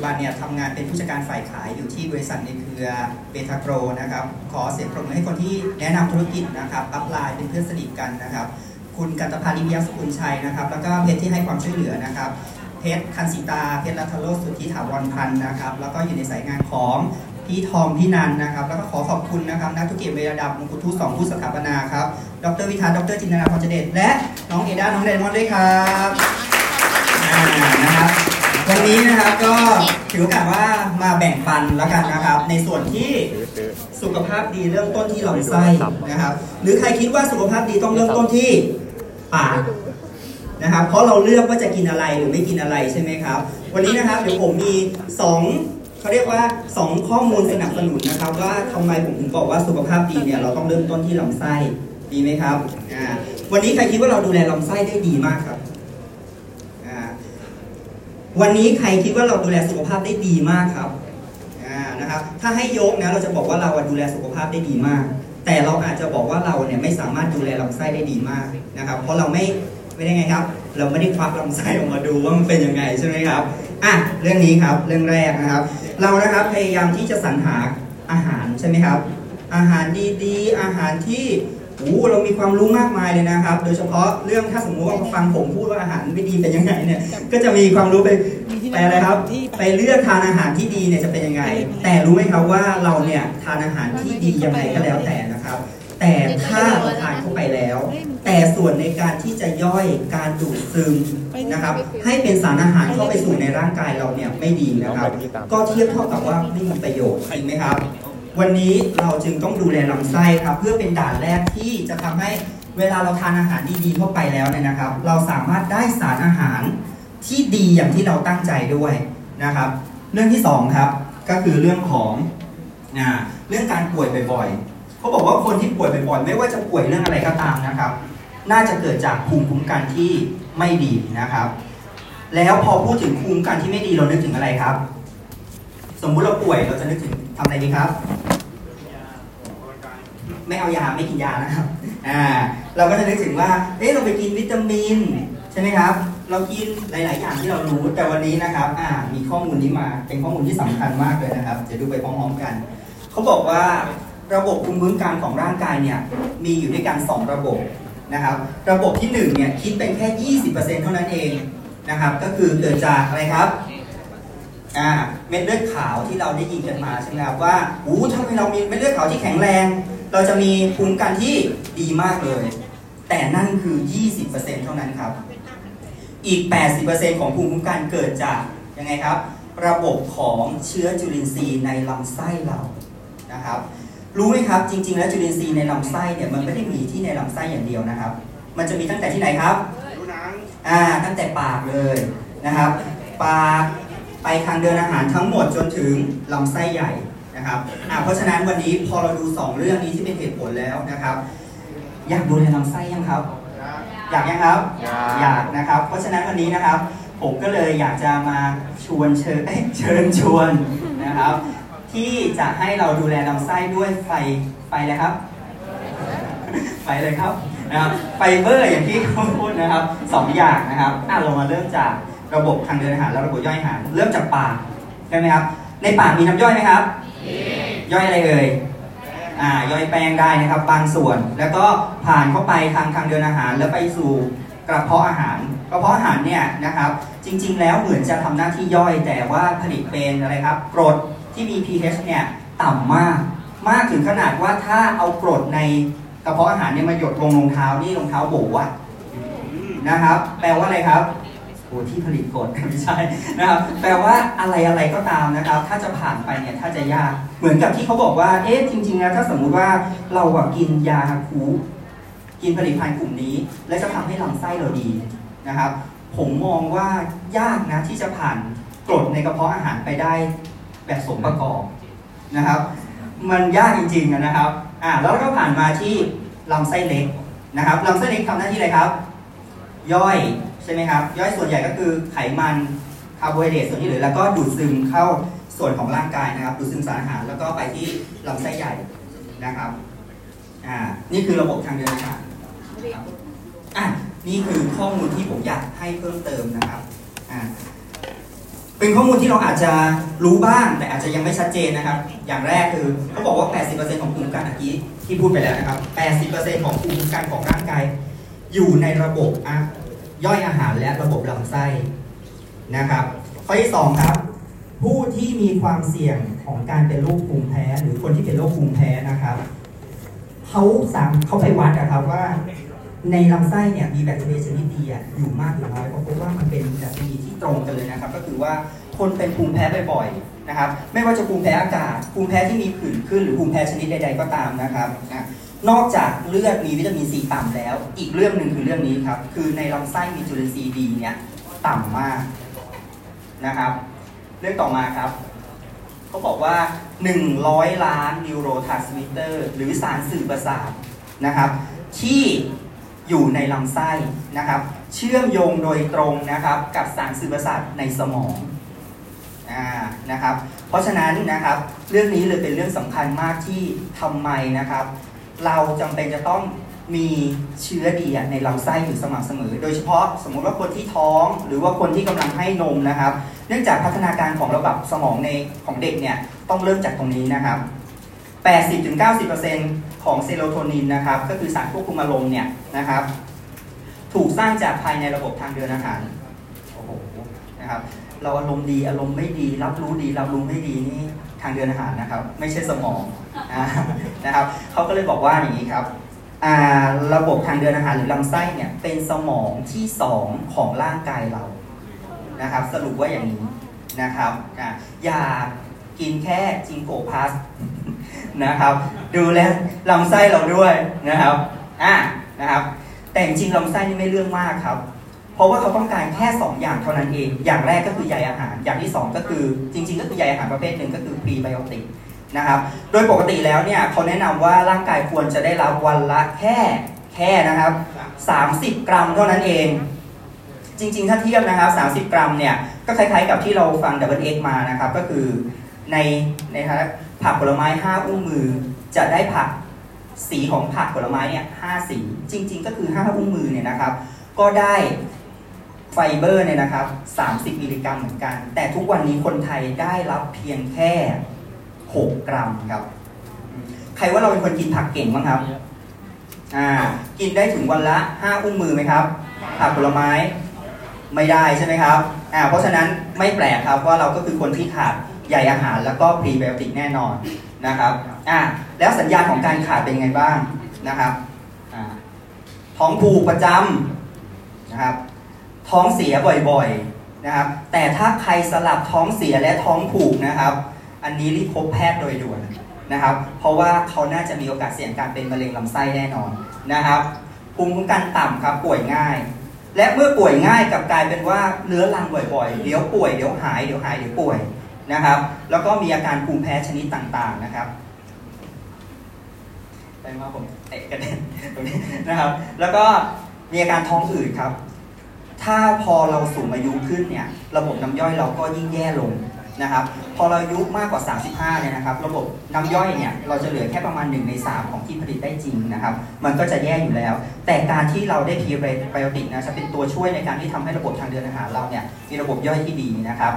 จุบันเนี่ยทำงานเป็นผู้จัดการฝ่ายขายอยู่ที่บริษัทในเครือเบทาโกรนะครับ ขอเสียงปรบมือให้คนที่แนะนำธุรกิจนะครับ upline เป็นเพื่อนสนิทกันนะครับ คุณกันตพันธ์นิมยสกุลชัยนะครับ แล้วก็เพชรที่ให้ความช่วยเหลือนะครับเพชรคันศิตาเพชรรัตโรสุทธิถาวรพันธ์นะครับ แล้วก็อยู่ในสายงานของพี่ทอมพี่นันนะครับ แล้วก็ขอขอบคุณนะครับนักธุรกิจระดับมงกุฎทูตสองผู้สถาปนาครับ ดรวิทาดรจินตนาพรเจเดชและน้องเอด้าน้องเดมอนด้วยครับอ่านะครับ วันนี้นะครับก็ถือโอกาสว่ามาแบ่งปันแล้วกันนะครับ ในส่วนที่สุขภาพดีเริ่มต้นที่ลำไส้นะครับ หรือใครคิดว่าสุขภาพดีต้องเริ่มต้นที่ปากนะครับ เพราะเราเลือกว่าจะกินอะไรหรือไม่กินอะไรใช่ไหมครับ วันนี้นะครับเดี๋ยวผมมีสองเขาเรียกว่าสองข้อมูลสนับสนุนนะครับ ว่าทำไมผมถึงบอกว่าสุขภาพดีเนี่ยเราต้องเริ่มต้นที่ลำไส้ดีไหมครับอ่าวันนี้ใครคิดว่าเราดูแลลำไส้ได้ดีมากครับ วันนี้ใครคิดว่าเราดูแลสุขภาพได้ดีมากครับอ่านะครับถ้าให้ยกนะเราจะบอกว่าเราดูแลสุขภาพได้ดีมาก แต่เราอาจจะบอกว่าเราเนี่ยไม่สามารถดูแลลำไส้ได้ดีมากนะครับ เพราะเราไม่ไม่ได้ไงครับ เราไม่ได้ควักลำไส้ออกมาดูว่ามันเป็นยังไงใช่ไหมครับอะเรื่องนี้ครับเรื่องแรกนะครับ เรานะครับพยายามที่จะสรรหาอาหารใช่ไหมครับ อาหารดีๆ อาหารที่ โอ้เรามีความรู้มากมายเลยนะครับ โดยเฉพาะเรื่องถ้าสมมติว่าฟังผมพูดว่าอาหารไม่ดีเป็นยังไงเนี่ย ก็จะมีความรู้ไปไปอะไรครับ ไปเลือกทานอาหารที่ดีเนี่ยจะเป็นยังไง แต่รู้ไหมครับว่าเราเนี่ยทานอาหารที่ดียังไงก็แล้วแต่นะครับ แต่ถ้าเราทานเข้าไปแล้ว แต่ส่วนในการที่จะย่อยการดูดซึมนะครับ ให้เป็นสารอาหารเข้าไปสู่ในร่างกายเราเนี่ยไม่ดีนะครับ ก็เทียบเท่ากับว่าไม่มีประโยชน์จริงไหมครับ วันนี้เราจึงต้องดูแลลำไส้ครับ เพื่อเป็นด่านแรกที่จะทำให้เวลาเราทานอาหารดีๆเข้าไปแล้วเนี่ยนะครับ เราสามารถได้สารอาหารที่ดีอย่างที่เราตั้งใจด้วยนะครับ เรื่องที่สองครับก็คือเรื่องของอ่าเรื่องการป่วยบ่อยๆเขาบอกว่าคนที่ป่วยบ่อยๆไม่ว่าจะป่วยเรื่องอะไรก็ตามนะครับ น่าจะเกิดจากภูมิคุ้มกันที่ไม่ดีนะครับ แล้วพอพูดถึงภูมิคุ้มกันที่ไม่ดีเรานึกถึงอะไรครับ สมมุติเราป่วยเราจะนึกถึง ทำอะไรดีครับ ไม่เอายาไม่กินยานะครับ อ่า เราก็จะนึกถึงว่า เอ๊ะเราไปกินวิตามิน ใช่ไหมครับ เรากินหลาย ๆ อย่างที่เรารู้แต่วันนี้นะครับ อ่า มีข้อมูลนี้มาเป็นข้อมูลที่สำคัญมากเลยนะครับเดี๋ยวดูไปพร้อม ๆ กัน เขาบอกว่าระบบภูมิคุ้มกันของร่างกายเนี่ยมีอยู่ด้วยกัน 2 ระบบนะครับ ระบบที่1เนี่ยคิดเป็นแค่ 20%เท่านั้นเองนะครับ ก็คือเกิดจากอะไรครับ อ่าเม็ดเลือดขาวที่เราได้ยินกันมาใช่ไหมครับว่าอู้ถ้าเรามีเม็ดเลือดขาวที่แข็งแรง เราจะมีภูมิคุ้มกันที่ดีมากเลย แต่นั่นคือ 20%เท่านั้นครับ อีก 80%ของภูมิคุ้มกันเกิดจากยังไงครับ ระบบของเชื้อจุลินทรีย์ในลำไส้เรานะครับ รู้ไหมครับ จริง ๆ แล้วจุลินทรีย์ในลำไส้เนี่ยมันไม่ได้มีที่ในลำไส้อย่างเดียวนะครับ มันจะมีตั้งแต่ที่ไหนครับดูหนังอ่าตั้งแต่ปากเลยนะครับ ปาก ไปทางเดินอาหารทั้งหมดจนถึงลำไส้ใหญ่นะครับอ่าเพราะฉะนั้นวันนี้พอเราดู 2 เรื่องนี้ที่เป็นเหตุผลแล้วนะครับ อยากดูแลลำไส้ยังครับ อยากยังครับ อยากอยากนะครับ เพราะฉะนั้นวันนี้นะครับ ผมก็เลยอยากจะมาชวนเชิญเอ้ยเชิญชวนนะครับ ที่จะให้เราดูแลลำไส้ด้วยไฟไฟเลยครับ ไฟเลยครับนะครับไฟเบอร์อย่างที่เขาพูดนะครับสองอย่างนะครับอะเรามาเริ่มจาก ระบบทางเดินอาหารและระบบย่อยอาหาร เริ่มจากปากใช่ไหมครับ ในปากมีน้ำย่อยไหมครับ ย่อยอะไรเอ่ยอ่าย่อยแป้งได้นะครับ บางส่วน แล้วก็ผ่านเข้าไปทางทางเดินอาหาร แล้วไปสู่กระเพาะอาหาร กระเพาะอาหารเนี่ยนะครับ จริง ๆ แล้วเหมือนจะทำหน้าที่ย่อยแต่ว่าผลิตเป็นอะไรครับกรดที่มี pH เนี่ยต่ำมาก มากถึงขนาดว่าถ้าเอากรดในกระเพาะอาหารเนี่ยมาหยดลงรองเท้านี่รองเท้าโบอะนะครับ แปลว่าอะไรครับ โอ้ที่ผลิตกรดไม่ใช่นะครับแปลว่าอะไรอะไรก็ตามนะครับ ถ้าจะผ่านไปเนี่ยถ้าจะยาก เหมือนกับที่เขาบอกว่าเอ๊ะจริงๆแล้วถ้าสมมุติว่าเราอะกินยาคูกินผลิตภัณฑ์กลุ่มนี้ และจะทำให้ลำไส้เราดีนะครับ ผมมองว่ายากนะที่จะผ่านกรดในกระเพาะอาหารไปได้แบบสมประกอบนะครับ มันยากจริงๆนะครับอ่าแล้วก็ผ่านมาที่ลำไส้เล็กนะครับลำไส้เล็กทำหน้าที่อะไรครับ ย่อย ช่ไหมครับย่อยส่วนใหญ่ก็คือไขมันคาร์โบไฮเดรตส่วนที่เหลือแล้วก็ดูดซึมเข้าส่วนของร่างกายนะครับ ดูดซึมสารอาหารแล้วก็ไปที่ลำไส้ใหญ่นะครับอ่านี่คือระบบทางเดินอาหารครับอะนี่คือข้อมูลที่ผมอยากให้เพิ่มเติมนะครับอ่าเป็นข้อมูลที่เราอาจจะรู้บ้าง แต่อาจจะยังไม่ชัดเจนนะครับ อย่างแรกคือเขาบอกว่า 80%ของภูมิคุ้มกันเมื่อกี้ที่พูดไปแล้วนะครับ 80%ของภูมิคุ้มกันของร่างกายอยู่ในระบบอะ ย่อยอาหารและระบบลำไส้นะครับ ข้อที่สองครับ ผู้ที่มีความเสี่ยงของการเป็นโรคภูมิแพ้ หรือคนที่เป็นโรคภูมิแพ้นะครับเขาสามเขาไปวัดอะครับว่า ในลำไส้เนี่ยมีแบคทีเรียชนิดดีอะอยู่มากหรือน้อยเพราะว่ามันเป็นดัชนีที่ตรงกันเลยนะครับ ก็คือว่าคนเป็นภูมิแพ้บ่อยๆนะครับ ไม่ว่าจะภูมิแพ้อากาศภูมิแพ้ที่มีผื่นขึ้น หรือภูมิแพ้ชนิดใด ๆ ก็ตามนะครับนะ นอกจากเลือดมีวิตามินซีต่ำแล้ว อีกเรื่องหนึ่งคือเรื่องนี้ครับ คือในลำไส้มีจุลินทรีย์ดีเนี่ยต่ำมากนะครับ เรื่องต่อมาครับเขาบอกว่า 100 ล้านนิวโรทรานสมิเตอร์ หรือสารสื่อประสาทนะครับ ที่อยู่ในลำไส้นะครับ เชื่อมโยงโดยตรงนะครับ กับสารสื่อประสาทในสมองนะครับ เพราะฉะนั้นนะครับ เรื่องนี้เลยเป็นเรื่องสำคัญมากที่ทำไมนะครับ เราจำเป็นจะต้องมีเชื้อดีในลำไส้อยู่สม่ำเสมอ โดยเฉพาะสมมุติว่าคนที่ท้องหรือว่าคนที่กำลังให้นมนะครับ เนื่องจากพัฒนาการของระบบสมองในของเด็กเนี่ยต้องเริ่มจากตรงนี้นะครับ 80-90%ของเซโรโทนินนะครับ ก็คือสารควบคุมอารมณ์เนี่ยนะครับ ถูกสร้างจากภายในระบบทางเดินอาหารโอ้โหนะครับ เราอารมณ์ดีอารมณ์ไม่ดี รับรู้ดีรับรู้ไม่ดีนี่ ทางเดินอาหารนะครับ ไม่ใช่สมองนะครับเขาก็เลยบอกว่าอย่างนี้ครับระบบทางเดินอาหารหรือลำไส้เนี่ยเป็นสมองที่สองของร่างกายเรานะครับ สรุปว่าอย่างนี้นะครับอย่ากินแค่จิงโกพาสนะครับ ดูแลลำไส้เราด้วยนะครับอะนะครับ แต่จริงๆลำไส้นี่ไม่เรื่องมากครับ เพราะว่าเขาต้องการแค่ 2 อย่างเท่านั้นเอง อย่างแรกก็คือใยอาหาร อย่างที่ 2 ก็คือจริง ๆ ก็คือใยอาหารประเภทหนึ่งก็คือพรีไบโอติกนะครับ โดยปกติแล้วเนี่ยเขาแนะนำว่าร่างกายควรจะได้รับวันละแค่แค่นะครับ 30 กรัมเท่านั้นเอง จริง ๆ ถ้าเทียบนะครับ 30 กรัมเนี่ยก็คล้ายๆกับที่เราฟัง Double X มานะครับก็คือในในผักผลไม้ 5 อุ้งมือจะได้ผักสีของผักผลไม้เนี่ย5สี จริง ๆ ก็คือ 5 อุ้งมือเนี่ยนะครับ ก็ได้ ไฟเบอร์เนี่ยนะครับ 30 มิลลิกรัมเหมือนกัน แต่ทุกวันนี้คนไทยได้รับเพียงแค่ 6 กรัมครับ ใครว่าเราเป็นคนกินผักเก่งบ้างครับ อ่า กินได้ถึงวันละ 5 อุ้งมือไหมครับ ผักผลไม้ไม่ได้ใช่ไหมครับ อ่า เพราะฉะนั้นไม่แปลกครับว่าเราก็คือคนที่ขาดใยอาหารแล้วก็พรีไบโอติกแน่นอนนะครับ อ่า แล้วสัญญาณของการขาดเป็นไงบ้างนะครับ อ่า ท้องผูกประจำนะครับ ท้องเสียบ่อยๆนะครับ แต่ถ้าใครสลับท้องเสียและท้องผูกนะครับ อันนี้รีบพบแพทย์โดยด่วนนะครับ เพราะว่าเขาน่าจะมีโอกาสเสี่ยงการเป็นมะเร็งลำไส้แน่นอนนะครับภูมิคุ้มกันต่ำครับป่วยง่าย และเมื่อป่วยง่ายกับกลายเป็นว่าเลื้อรังบ่อยๆเดี๋ยวป่วยเดี๋ยวหายเดี๋ยวหายเดี๋ยวป่วยนะครับ แล้วก็มีอาการภูมิแพ้ชนิดต่างๆนะครับแปลว่าผมเตะกระเด็นตรงนี้นะครับ แล้วก็มีอาการท้องอืดครับ ถ้าพอเราสูงอายุขึ้นเนี่ยระบบน้ำย่อยเราก็ยิ่งแย่ลงนะครับพอเราอายุมากกว่า 35เนี่ยนะครับระบบน้ำย่อยเนี่ยเราจะเหลือแค่ประมาณ 1 ใน 3 ของที่ผลิตได้จริงนะครับมันก็จะแย่อยู่แล้ว แต่การที่เราได้พีไบโอติกนะจะเป็นตัวช่วยในการที่ทำให้ระบบทางเดินอาหารเราเนี่ยมีระบบย่อยที่ดีนะครับ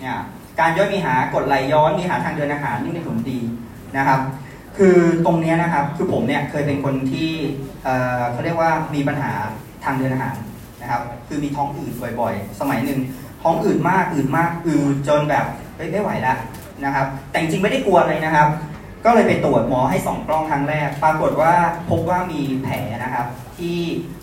เนี่ยการย่อยมีหากดไหลย้อนมีหาทางเดินอาหารนี่เป็นผลดีนะครับคือตรงนี้นะครับคือผมเนี่ยเคยเป็นคนที่เอ่อเขาเรียกว่ามีปัญหาทางเดินอาหาร นะครับ คือมีท้องอืดบ่อยๆ สมัยหนึ่งท้องอืดมากอืดมากอืดจนแบบเฮ้ยไม่ไหวละนะครับ แต่จริงๆไม่ได้กลัวเลยนะครับ ก็เลยไปตรวจหมอให้ส่องกล้องครั้งแรก ปรากฏว่าพบว่ามีแผลนะครับ ที่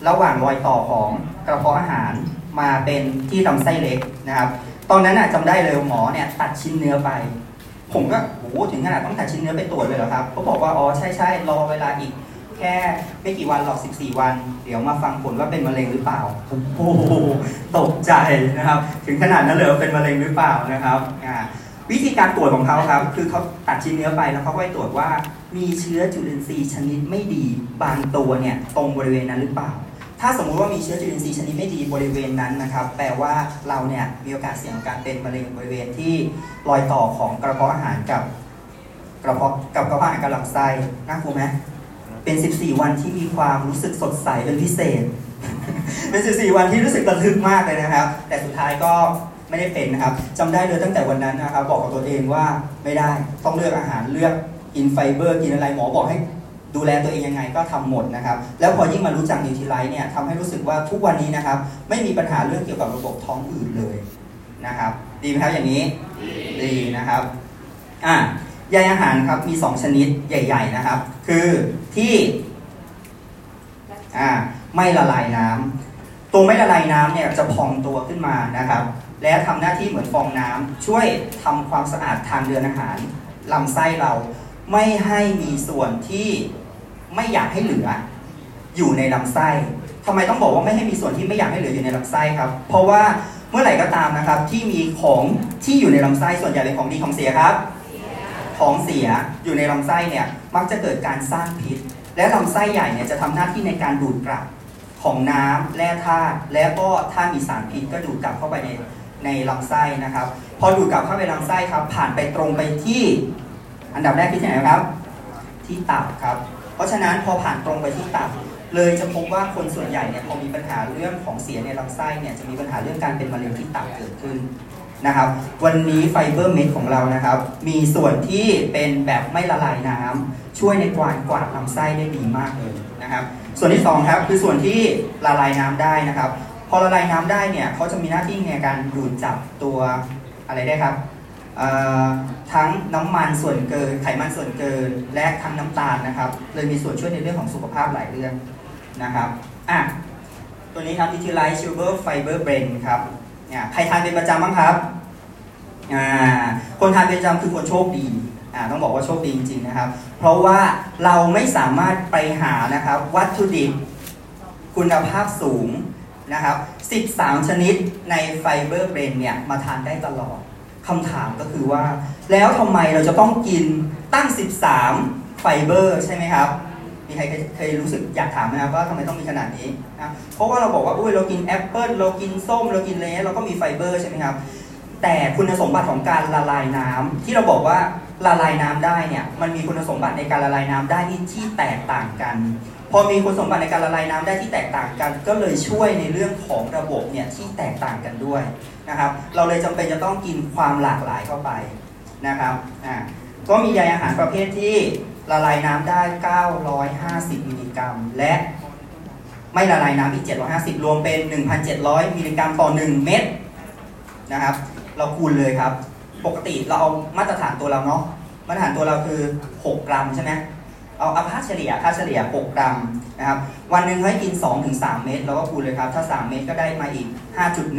ระหว่างรอยต่อของกระเพาะอาหารมาเป็นที่ลำไส้เล็กนะครับ ตอนนั้นน่ะจำได้เลยหมอเนี่ยตัดชิ้นเนื้อไป ผมก็โอ้ถึงขนาดต้องตัดชิ้นเนื้อไปตรวจเลยเหรอครับเขาบอกว่าอ๋อใช่ใช่รอเวลาอีก แค่ไม่กี่วันหรอก 14 วัน เดี๋ยวมาฟังผลว่าเป็นมะเร็งหรือเปล่า โอ้โห ตกใจนะครับ ถึงขนาดนั้นเลยว่าเป็นมะเร็งหรือเปล่านะครับวิธีการตรวจของเขาครับ คือเขาตัดชิ้นเนื้อไปแล้วเขาก็ไปตรวจว่า มีเชื้อจุลินทรีย์ชนิดไม่ดีบางตัวเนี่ยตรงบริเวณนั้นหรือเปล่า ถ้าสมมุติว่ามีเชื้อจุลินทรีย์ชนิดไม่ดีบริเวณนั้นนะครับ แปลว่าเราเนี่ยมีโอกาสเสี่ยงการเป็นมะเร็งบริเวณที่รอยต่อของกระเพาะอาหารกับกระเพาะกับกระเพาะอาหารกับลำไส้น่ากลัวไหม เป็น 14 วันที่มีความรู้สึกสดใสเป็นพิเศษ เป็น 14 วันที่รู้สึกระทึกมากเลยนะครับ แต่สุดท้ายก็ไม่ได้เป็นนะครับจำได้เลยตั้งแต่วันนั้นนะครับ บอกกับตัวเองว่าไม่ได้ต้องเลือกอาหารเลือกกินไฟเบอร์กินอะไรหมอบอกให้ดูแลตัวเองยังไงก็ทำหมดนะครับ แล้วพอยิ่งมารู้จักนิวทริไลท์เนี่ยทำให้รู้สึกว่าทุกวันนี้นะครับ ไม่มีปัญหาเรื่องเกี่ยวกับระบบท้องอืดเลยนะครับ ดีไหมครับอย่างนี้ดีนะครับอะ ใยอาหารครับมี 2 ชนิดใหญ่ ๆนะครับ คือที่ไม่ละลายน้ำตัวไม่ละลายน้ำเนี่ยจะพองตัวขึ้นมานะครับ และทำหน้าที่เหมือนฟองน้ำช่วยทำความสะอาดทางเดินอาหารลำไส้เราไม่ให้มีส่วนที่ไม่อยากให้เหลือ อยู่ในลำไส้ทำไมต้องบอกว่าไม่ให้มีส่วนที่ไม่อยากให้เหลืออยู่ในลำไส้ครับ เพราะว่าเมื่อไหร่ก็ตามนะครับ ที่มีของที่อยู่ในลำไส้ส่วนใหญ่เป็นของดีของเสียครับ ของเสียอยู่ในลำไส้เนี่ยมักจะเกิดการสร้างพิษ และลำไส้ใหญ่เนี่ยจะทำหน้าที่ในการดูดกลับของน้ำแร่ธาตุและก็ถ้ามีสารพิษก็ดูดกลับเข้าไปในในลำไส้นะครับ พอดูดกลับเข้าไปลำไส้ครับ ผ่านไปตรงไปที่อันดับแรกที่ไหนครับ ที่ตับครับ เพราะฉะนั้นพอผ่านตรงไปที่ตับเลยจะพบว่าคนส่วนใหญ่เนี่ยพอมีปัญหาเรื่องของเสียในลำไส้เนี่ยจะมีปัญหาเรื่องการเป็นมะเร็งที่ตับเกิดขึ้น นะครับ วันนี้ไฟเบอร์เม็ดของเรานะครับ มีส่วนที่เป็นแบบไม่ละลายน้ำช่วยในกวาดกวาดลำไส้ได้ดีมากเลยนะครับ ส่วนที่สองครับคือส่วนที่ละลายน้ำได้นะครับ พอละลายน้ำได้เนี่ยเขาจะมีหน้าที่ในการดูดจับตัวอะไรได้ครับทั้งน้ำมันส่วนเกิน ไขมันส่วนเกิน และทั้งน้ำตาลนะครับ เลยมีส่วนช่วยในเรื่องของสุขภาพหลายเรื่องนะครับอะตัวนี้ครับ Utilize Sugar Fiber Blend ครับ เนี่ยใครทานเป็นประจำบ้างครับอ่าคนทานเป็นประจำคือคนโชคดีอ่าต้องบอกว่าโชคดีจริงๆนะครับ เพราะว่าเราไม่สามารถไปหานะครับวัตถุดิบคุณภาพสูงนะครับ 13 ชนิดใน fiber blend เนี่ยมาทานได้ตลอดคำถามก็คือว่า แล้วทำไมเราจะต้องกินตั้ง 13 ไฟเบอร์ใช่ไหมครับ มีใครเคยรู้สึกอยากถามไหมครับว่าทำไมต้องมีขนาดนี้นะเพราะว่าเราบอกว่าอุ้ยเรากินแอปเปิลเรากินส้มเรากินอะไรเราก็มีไฟเบอร์ใช่ไหมครับแต่คุณสมบัติของการละลายน้ำที่เราบอกว่าละลายน้ำได้เนี่ยมันมีคุณสมบัติในการละลายน้ำได้ที่แตกต่างกัน พอมีคุณสมบัติในการละลายน้ำได้ที่แตกต่างกัน ก็เลยช่วยในเรื่องของระบบเนี่ยที่แตกต่างกันด้วยนะครับ เราเลยจำเป็นจะต้องกินความหลากหลายเข้าไปนะครับอ่าก็มีใยอาหารประเภทที่ ละลายน้ำได้ 950 มิลลิกรัม และไม่ละลายน้ำอีก 750 รวมเป็น 1,700 มิลลิกรัมต่อ 1 เม็ดนะครับ เราคูณเลยครับ ปกติเราเอามาตรฐานตัวเราเนาะมาตรฐานตัวเราคือ 6 กรัมใช่ไหมเอาเอาค่าเฉลี่ยค่าเฉลี่ย 6 กรัมนะครับ วันหนึ่งให้กิน 2-3 เม็ดเราก็คูณเลยครับ ถ้า 3 เม็ดก็ได้มาอีก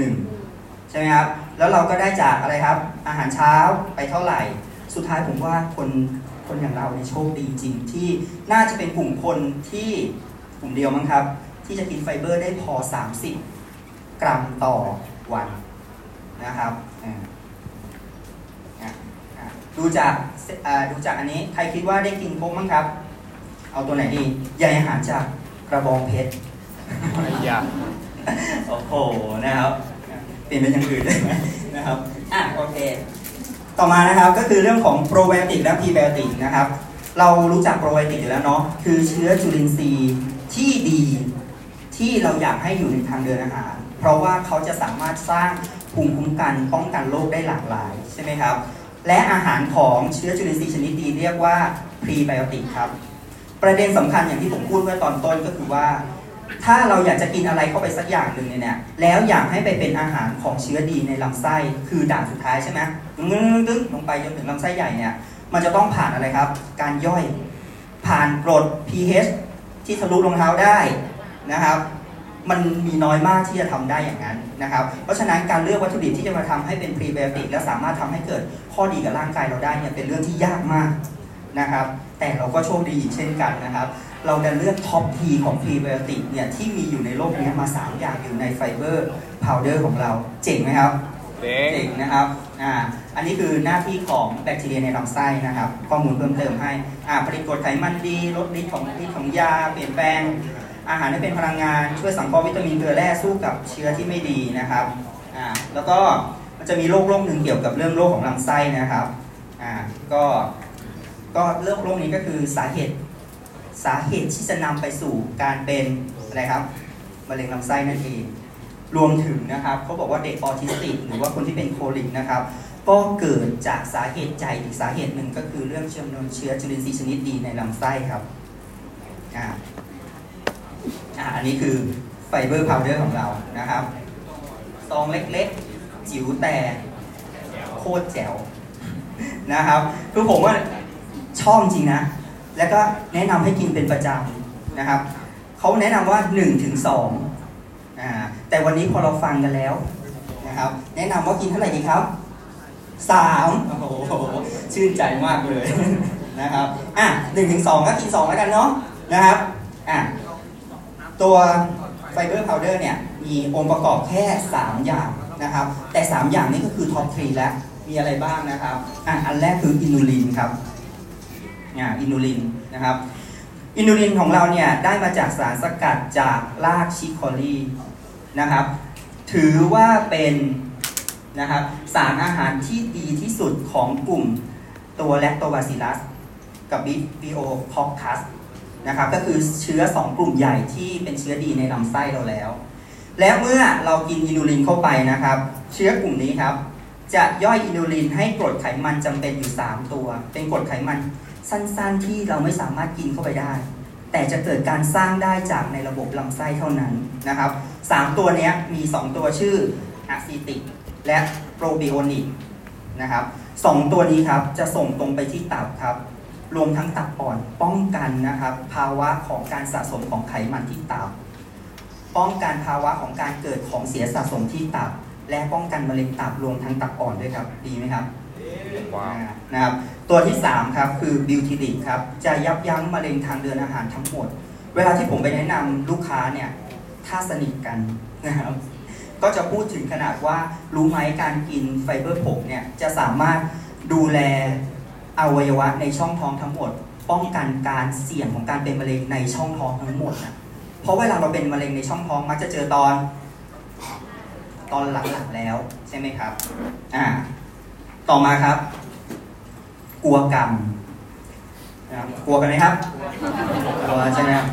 5.1 ใช่ไหมครับ แล้วเราก็ได้จากอะไรครับ อาหารเช้าไปเท่าไหร่ สุดท้ายผมว่าคน คนอย่างเราในโชคดีจริง ที่น่าจะเป็นกลุ่มคนที่กลุ่มเดียวมั้งครับ ที่จะกินไฟเบอร์ได้พอ 30 กรัมต่อวันนะครับดูจากดูจากอันนี้ใครคิดว่าได้กินครบมั้งครับ เอาตัวไหนดีใยอาหารจากกระบองเพชรอย่าโอ้โหนะครับเปลี่ยนเป็นอย่างอื่นได้ไหมนะครับ อะโอเค ต่อมานะครับก็คือเรื่องของโปรไบโอติกและพรีไบโอติกนะครับ เรารู้จักโปรไบโอติกอยู่แล้วเนาะคือเชื้อจุลินทรีย์ที่ดี ที่เราอยากให้อยู่ในทางเดินอาหาร เพราะว่าเขาจะสามารถสร้างภูมิคุ้มกันป้องกันโรคได้หลากหลายใช่ไหมครับ และอาหารของเชื้อจุลินทรีย์ชนิดดีเรียกว่าพรีไบโอติกครับ ประเด็นสำคัญอย่างที่ผมพูดเมื่อตอนต้นก็คือว่า ถ้าเราอยากจะกินอะไรเข้าไปสักอย่างหนึ่งเนี่ยแล้วอยากให้ไปเป็นอาหารของเชื้อดีในลำไส้คือด่านสุดท้ายใช่ไหมตึ้งตึ้งลงไปจนถึงลำไส้ใหญ่เนี่ยมันจะต้องผ่านอะไรครับ การย่อย ผ่านกรด pH ที่ทะลุรองเท้าได้นะครับ มันมีน้อยมากที่จะทำได้อย่างนั้นนะครับ เพราะฉะนั้นการเลือกวัตถุดิบที่จะมาทำให้เป็นพรีไบโอติกและสามารถทำให้เกิดข้อดีกับร่างกายเราได้เนี่ยเป็นเรื่องที่ยากมากนะครับ แต่เราก็โชคดีอีกเช่นกันนะครับ เราจะเลือกท็อปทีของพรีไบโอติกเนี่ยที่มีอยู่ในโลกนี้มา 3 อย่างอยู่ในไฟเบอร์พาวเดอร์ของเราเจ๋งไหมครับเจ๋งนะครับอ่าอันนี้คือหน้าที่ของแบคทีเรียในลำไส้นะครับข้อมูลเพิ่มเติมให้อ่าผลิตกรดไขมันดีลดฤทธิ์ของฤทธิ์ของยาเปลี่ยนแปลง อาหารให้เป็นพลังงานช่วยสังเคราะห์วิตามินเกลือแร่สู้กับเชื้อที่ไม่ดีนะครับอ่าแล้วก็มันจะมีโรคโรคหนึ่งเกี่ยวกับเรื่องโรคของลำไส้นะครับอ่าก็ก็เรื่องโรคนี้ก็คือสาเหตุ สาเหตุที่จะนำไปสู่การเป็นอะไรครับมะเร็งลำไส้นั่นเอง รวมถึงนะครับเขาบอกว่าเด็กออทิสติกหรือว่าคนที่เป็น colic นะครับ ก็เกิดจากสาเหตุใจอีกสาเหตุหนึ่งก็คือเรื่องเชื้อมเชื้อจุลินทรีย์ชนิดดีในลำไส้ครับอ่าอ่าอันนี้คือ fiber powder ของเรานะครับซองเล็กๆ จิ๋วแต่โคตรแจ๋วนะครับ คือผมว่าชอบจริงนะ แล้วก็แนะนำให้กินเป็นประจำนะครับเขาแนะนำว่า1ถึง2อ่าแต่วันนี้พอเราฟังกันแล้วนะครับ แนะนำว่ากินเท่าไหร่ดีครับสามโอ้โหชื่นใจมากเลยนะครับอะหนึ่งถึงสองก็กินสองแล้วกันเนาะนะครับอะตัว fiber powder เนี่ยมีองค์ประกอบแค่ 3 อย่างนะครับ แต่ 3 อย่างนี้ก็คือ top three แล้ว มีอะไรบ้างนะครับอะอันแรกคือ inulin ครับ inulin นะครับ inulin ของเราเนี่ยได้มาจากสารสกัดจากราก chicory นะครับ ถือว่าเป็นนะครับสารอาหารที่ดีที่สุดของกลุ่มตัว Lactobacillus กับ Pediococcus นะครับก็คือเชื้อ 2 กลุ่มใหญ่ที่เป็นเชื้อดีในลำไส้เราแล้ว และเมื่อเรากินอินูลินเข้าไปนะครับ เชื้อกลุ่มนี้ครับ จะย่อยอินูลินให้กรดไขมันจำเป็นอยู่ 3 ตัว เป็นกรดไขมัน สั้นๆ ที่เราไม่สามารถกินเข้าไปได้ แต่จะเกิดการสร้างได้จากในระบบลำไส้เท่านั้นนะครับ3ตัวนี้มี 2 ตัวชื่ออะซิติกและโปรไบโอนิกนะครับสองตัวนี้ครับจะส่งตรงไปที่ตับครับ รวมทั้งตับอ่อนป้องกันนะครับ ภาวะของการสะสมของไขมันที่ตับ ป้องกันภาวะของการเกิดของเสียสะสมที่ตับ และป้องกันมะเร็งตับรวมทั้งตับอ่อนด้วยครับ ดีไหมครับ นะครับตัวที่ 3 ครับคือ butyric ครับจะยับยั้งมะเร็งทางเดินอาหารทั้งหมด เวลาที่ผมไปแนะนำลูกค้าเนี่ยถ้าสนิทกันนะครับก็จะพูดถึงขนาดว่ารู้ไหมการกินไฟเบอร์ผงเนี่ยจะสามารถดูแลอวัยวะในช่องท้องทั้งหมด ป้องกันการเสี่ยงของการเป็นมะเร็งในช่องท้องทั้งหมดนะเพราะเวลาเราเป็นมะเร็งในช่องท้องมักจะเจอตอนตอนหลังๆแล้วใช่ไหมครับอ่า ต่อมาครับ กลัวกรรมนะกลัวกันไหมครับกลัวใช่ไหมครับ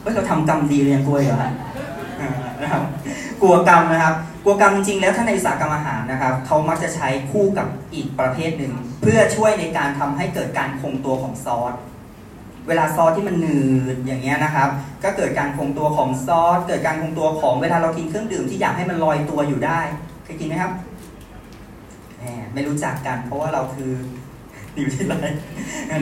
เฮ้ยเราทำกรรมดีเรียนกลัวเหรอนะครับกลัวกรรมนะครับ กลัวกรรมจริงๆแล้วถ้าในอุตสาหกรรมอาหารนะครับเขามักจะใช้คู่กับอีกประเภทหนึ่ง เพื่อช่วยในการทำให้เกิดการคงตัวของซอสเวลาซอสที่มันหนืดอย่างเงี้ยนะครับ ก็เกิดการคงตัวของซอสเกิดการคงตัวของเวลาเรากินเครื่องดื่มที่อยากให้มันลอยตัวอยู่ได้เคยกินไหมครับ ไม่รู้จักกัน เพราะว่าเราคืออยู่ที่ไร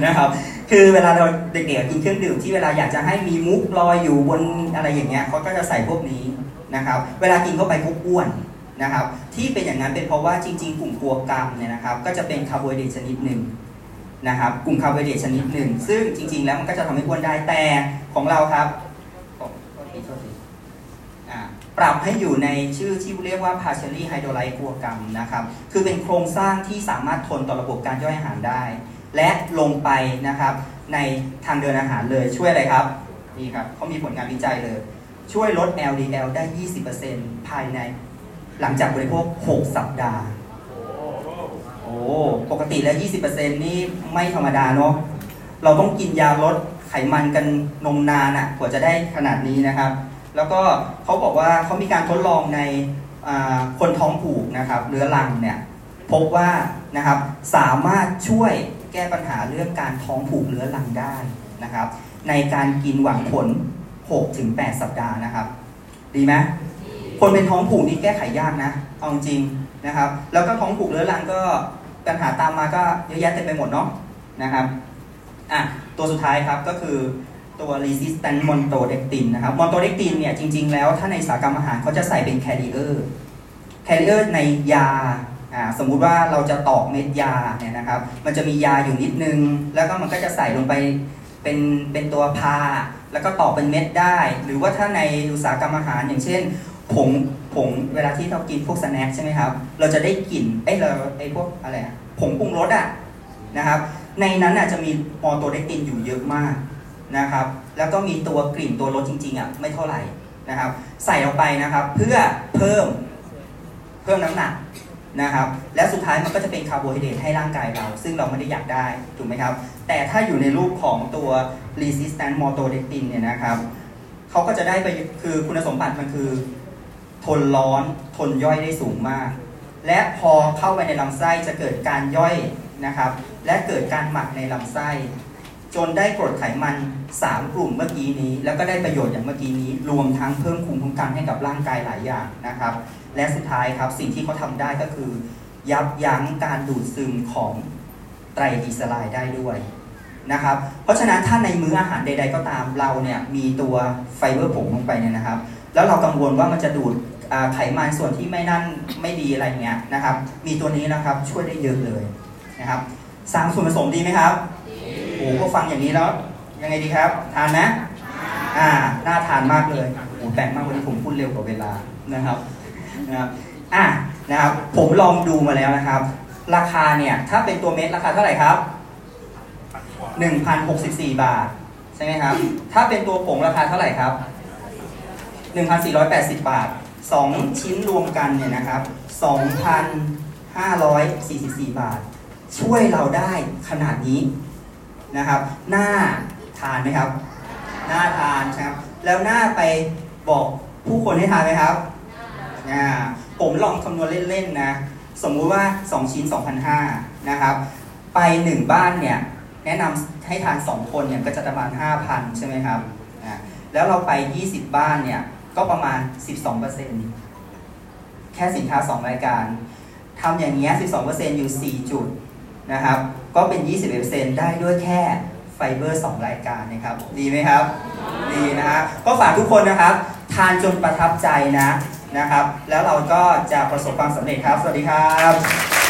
นะครับ คือเวลาเราเด็กๆกินเครื่องดื่มที่เวลาอยากจะให้มีมุกลอยอยู่บนอะไรอย่างเงี้ยเขาก็จะใส่พวกนี้นะครับ เวลากินเข้าไปปุ๊บอ้วนนะครับ ที่เป็นอย่างนั้นเป็นเพราะว่าจริง ๆ กลุ่ม guar gum เนี่ยนะครับ ก็จะเป็นคาร์โบไฮเดรตชนิดหนึ่งนะครับ กลุ่มคาร์โบไฮเดรตชนิดหนึ่ง ซึ่งจริง ๆ แล้วมันก็จะทำให้อ้วนได้แต่ของเราครับ ปรับให้อยู่ในชื่อที่เรียกว่า partially hydrolyzed กัวกรรมนะครับ คือเป็นโครงสร้างที่สามารถทนต่อระบบการย่อยอาหารได้ และลงไปนะครับในทางเดินอาหารเลยช่วยอะไรครับ นี่ครับเขามีผลงานวิจัยเลย ช่วยลด LDL ได้ 20%ภายใน หลังจากบริโภค 6 สัปดาห์ โอ้ปกติแล้ว 20%นี่ไม่ธรรมดาเนาะเราต้องกินยาลดไขมันกันนมนานอะ่ะกว่าจะได้ขนาดนี้นะครับ แล้วก็เขาบอกว่าเขามีการทดลองในคนท้องผูกนะครับเรื้อรังเนี่ยพบว่านะครับสามารถช่วยแก้ปัญหาเรื่องการท้องผูกเรื้อรังได้นะครับ ในการกินหวังผล6ถึง8สัปดาห์นะครับ ดีไหมคนเป็นท้องผูกนี่แก้ไขยากนะเอาจริงนะครับ แล้วก็ท้องผูกเรื้อรังก็ปัญหาตามมาก็เยอะแยะเต็มไปหมดเนาะนะครับอะตัวสุดท้ายครับก็คือ ตัว resistant montodectin นะครับ montodectin เนี่ยจริง ๆ แล้วถ้าในสากรรมอาหารเขาจะใส่เป็น carrier carrier ในยาสมมุติว่าเราจะตอกเม็ดยาเนี่ยนะครับ มันจะมียาอยู่นิดนึง แล้วก็มันก็จะใส่ลงไปเป็นเป็นตัวพา แล้วก็ต่อเป็นเม็ดได้ หรือว่าถ้าในอุตสาหกรรมอาหารอย่างเช่นผงผงเวลาที่เรากินพวก snack ใช่ไหมครับ เราจะได้กลิ่นไอ้เราไอ้พวกอะไรผงปรุงรสอะนะครับ ในนั้นอาจจะมี maltodextrin อยู่เยอะมาก นะครับ แล้วก็มีตัวกลิ่นตัวรสจริงๆอะไม่เท่าไหร่นะครับ ใส่ลงไปนะครับเพื่อเพิ่มเพิ่มน้ำหนักนะครับ และสุดท้ายมันก็จะเป็นคาร์โบไฮเดรตให้ร่างกายเรา ซึ่งเราไม่ได้อยากได้ถูกไหมครับ แต่ถ้าอยู่ในรูปของตัว resistant m o t o d e c t i n เนี่ยนะครับเขาก็จะได้ไปคือคุณสมบัติมันคือ ทนร้อนทนย่อยได้สูงมาก และพอเข้าไปในลำไส้จะเกิดการย่อยนะครับ และเกิดการหมักในลำไส้ จนได้กรดไขมัน 3 กลุ่มเมื่อกี้นี้ แล้วก็ได้ประโยชน์อย่างเมื่อกี้นี้ รวมทั้งเพิ่มภูมิคุ้มกันให้กับร่างกายหลายอย่างนะครับ และสุดท้ายครับสิ่งที่เขาทำได้ก็คือ ยับยั้งการดูดซึมของไตรกลีเซอไรด์ได้ด้วยนะครับ เพราะฉะนั้นถ้าในมื้ออาหารใด ๆ ก็ตามเราเนี่ยมีตัวไฟเบอร์ผงลงไปเนี่ยนะครับ แล้วเรากังวลว่ามันจะดูดไขมันส่วนที่ไม่นั่นไม่ดีอะไรเงี้ยนะครับ มีตัวนี้นะครับช่วยได้เยอะเลยนะครับสามส่วนผสมดีไหมครับ อ้โหพอฟังอย่างนี้แล้ว ยังไงดีครับ ทานนะ อ่า น่าทานมากเลยโอ้แปลกมากวันนี้ผมพูดเร็วกว่าเวลานะครับนะครับ อะนะครับ ผมลองดูมาแล้วนะครับ ราคาเนี่ย ถ้าเป็นตัวเม็ดราคาเท่าไหร่ครับ 1,064 บาท ใช่ไหมครับ ถ้าเป็นตัวผงราคาเท่าไหร่ครับ 1,480 บาท 2 ชิ้นรวมกันเนี่ยนะครับ 2,544 บาท ช่วยเราได้ขนาดนี้ นะครับ หน่าทานไหมครับ หน่าทานครับ แล้วหน่าไปบอกผู้คนให้ทานไหมครับอ่าผมลองคำนวณเล่นๆนะ สมมุติว่า 2 ชิ้น 2,500นะครับ ไป 1 บ้านเนี่ย แนะนำให้ทาน 2 คนเนี่ยก็จะประมาณ 5,000 ใช่ไหมครับอ่าแล้วเราไป 20 บ้านเนี่ย ก็ประมาณ 12%แค่สินค้า 2 รายการทำอย่างเงี้ย12%อยู่ 4 จุด นะครับ ก็เป็น 21%ได้ด้วยแค่ไฟเบอร์ 2 รายการนะครับ ดีไหมครับ ดีนะฮะก็ฝากทุกคนนะครับ ทานจนประทับใจนะนะครับ แล้วเราก็จะประสบความสำเร็จครับ สวัสดีครับ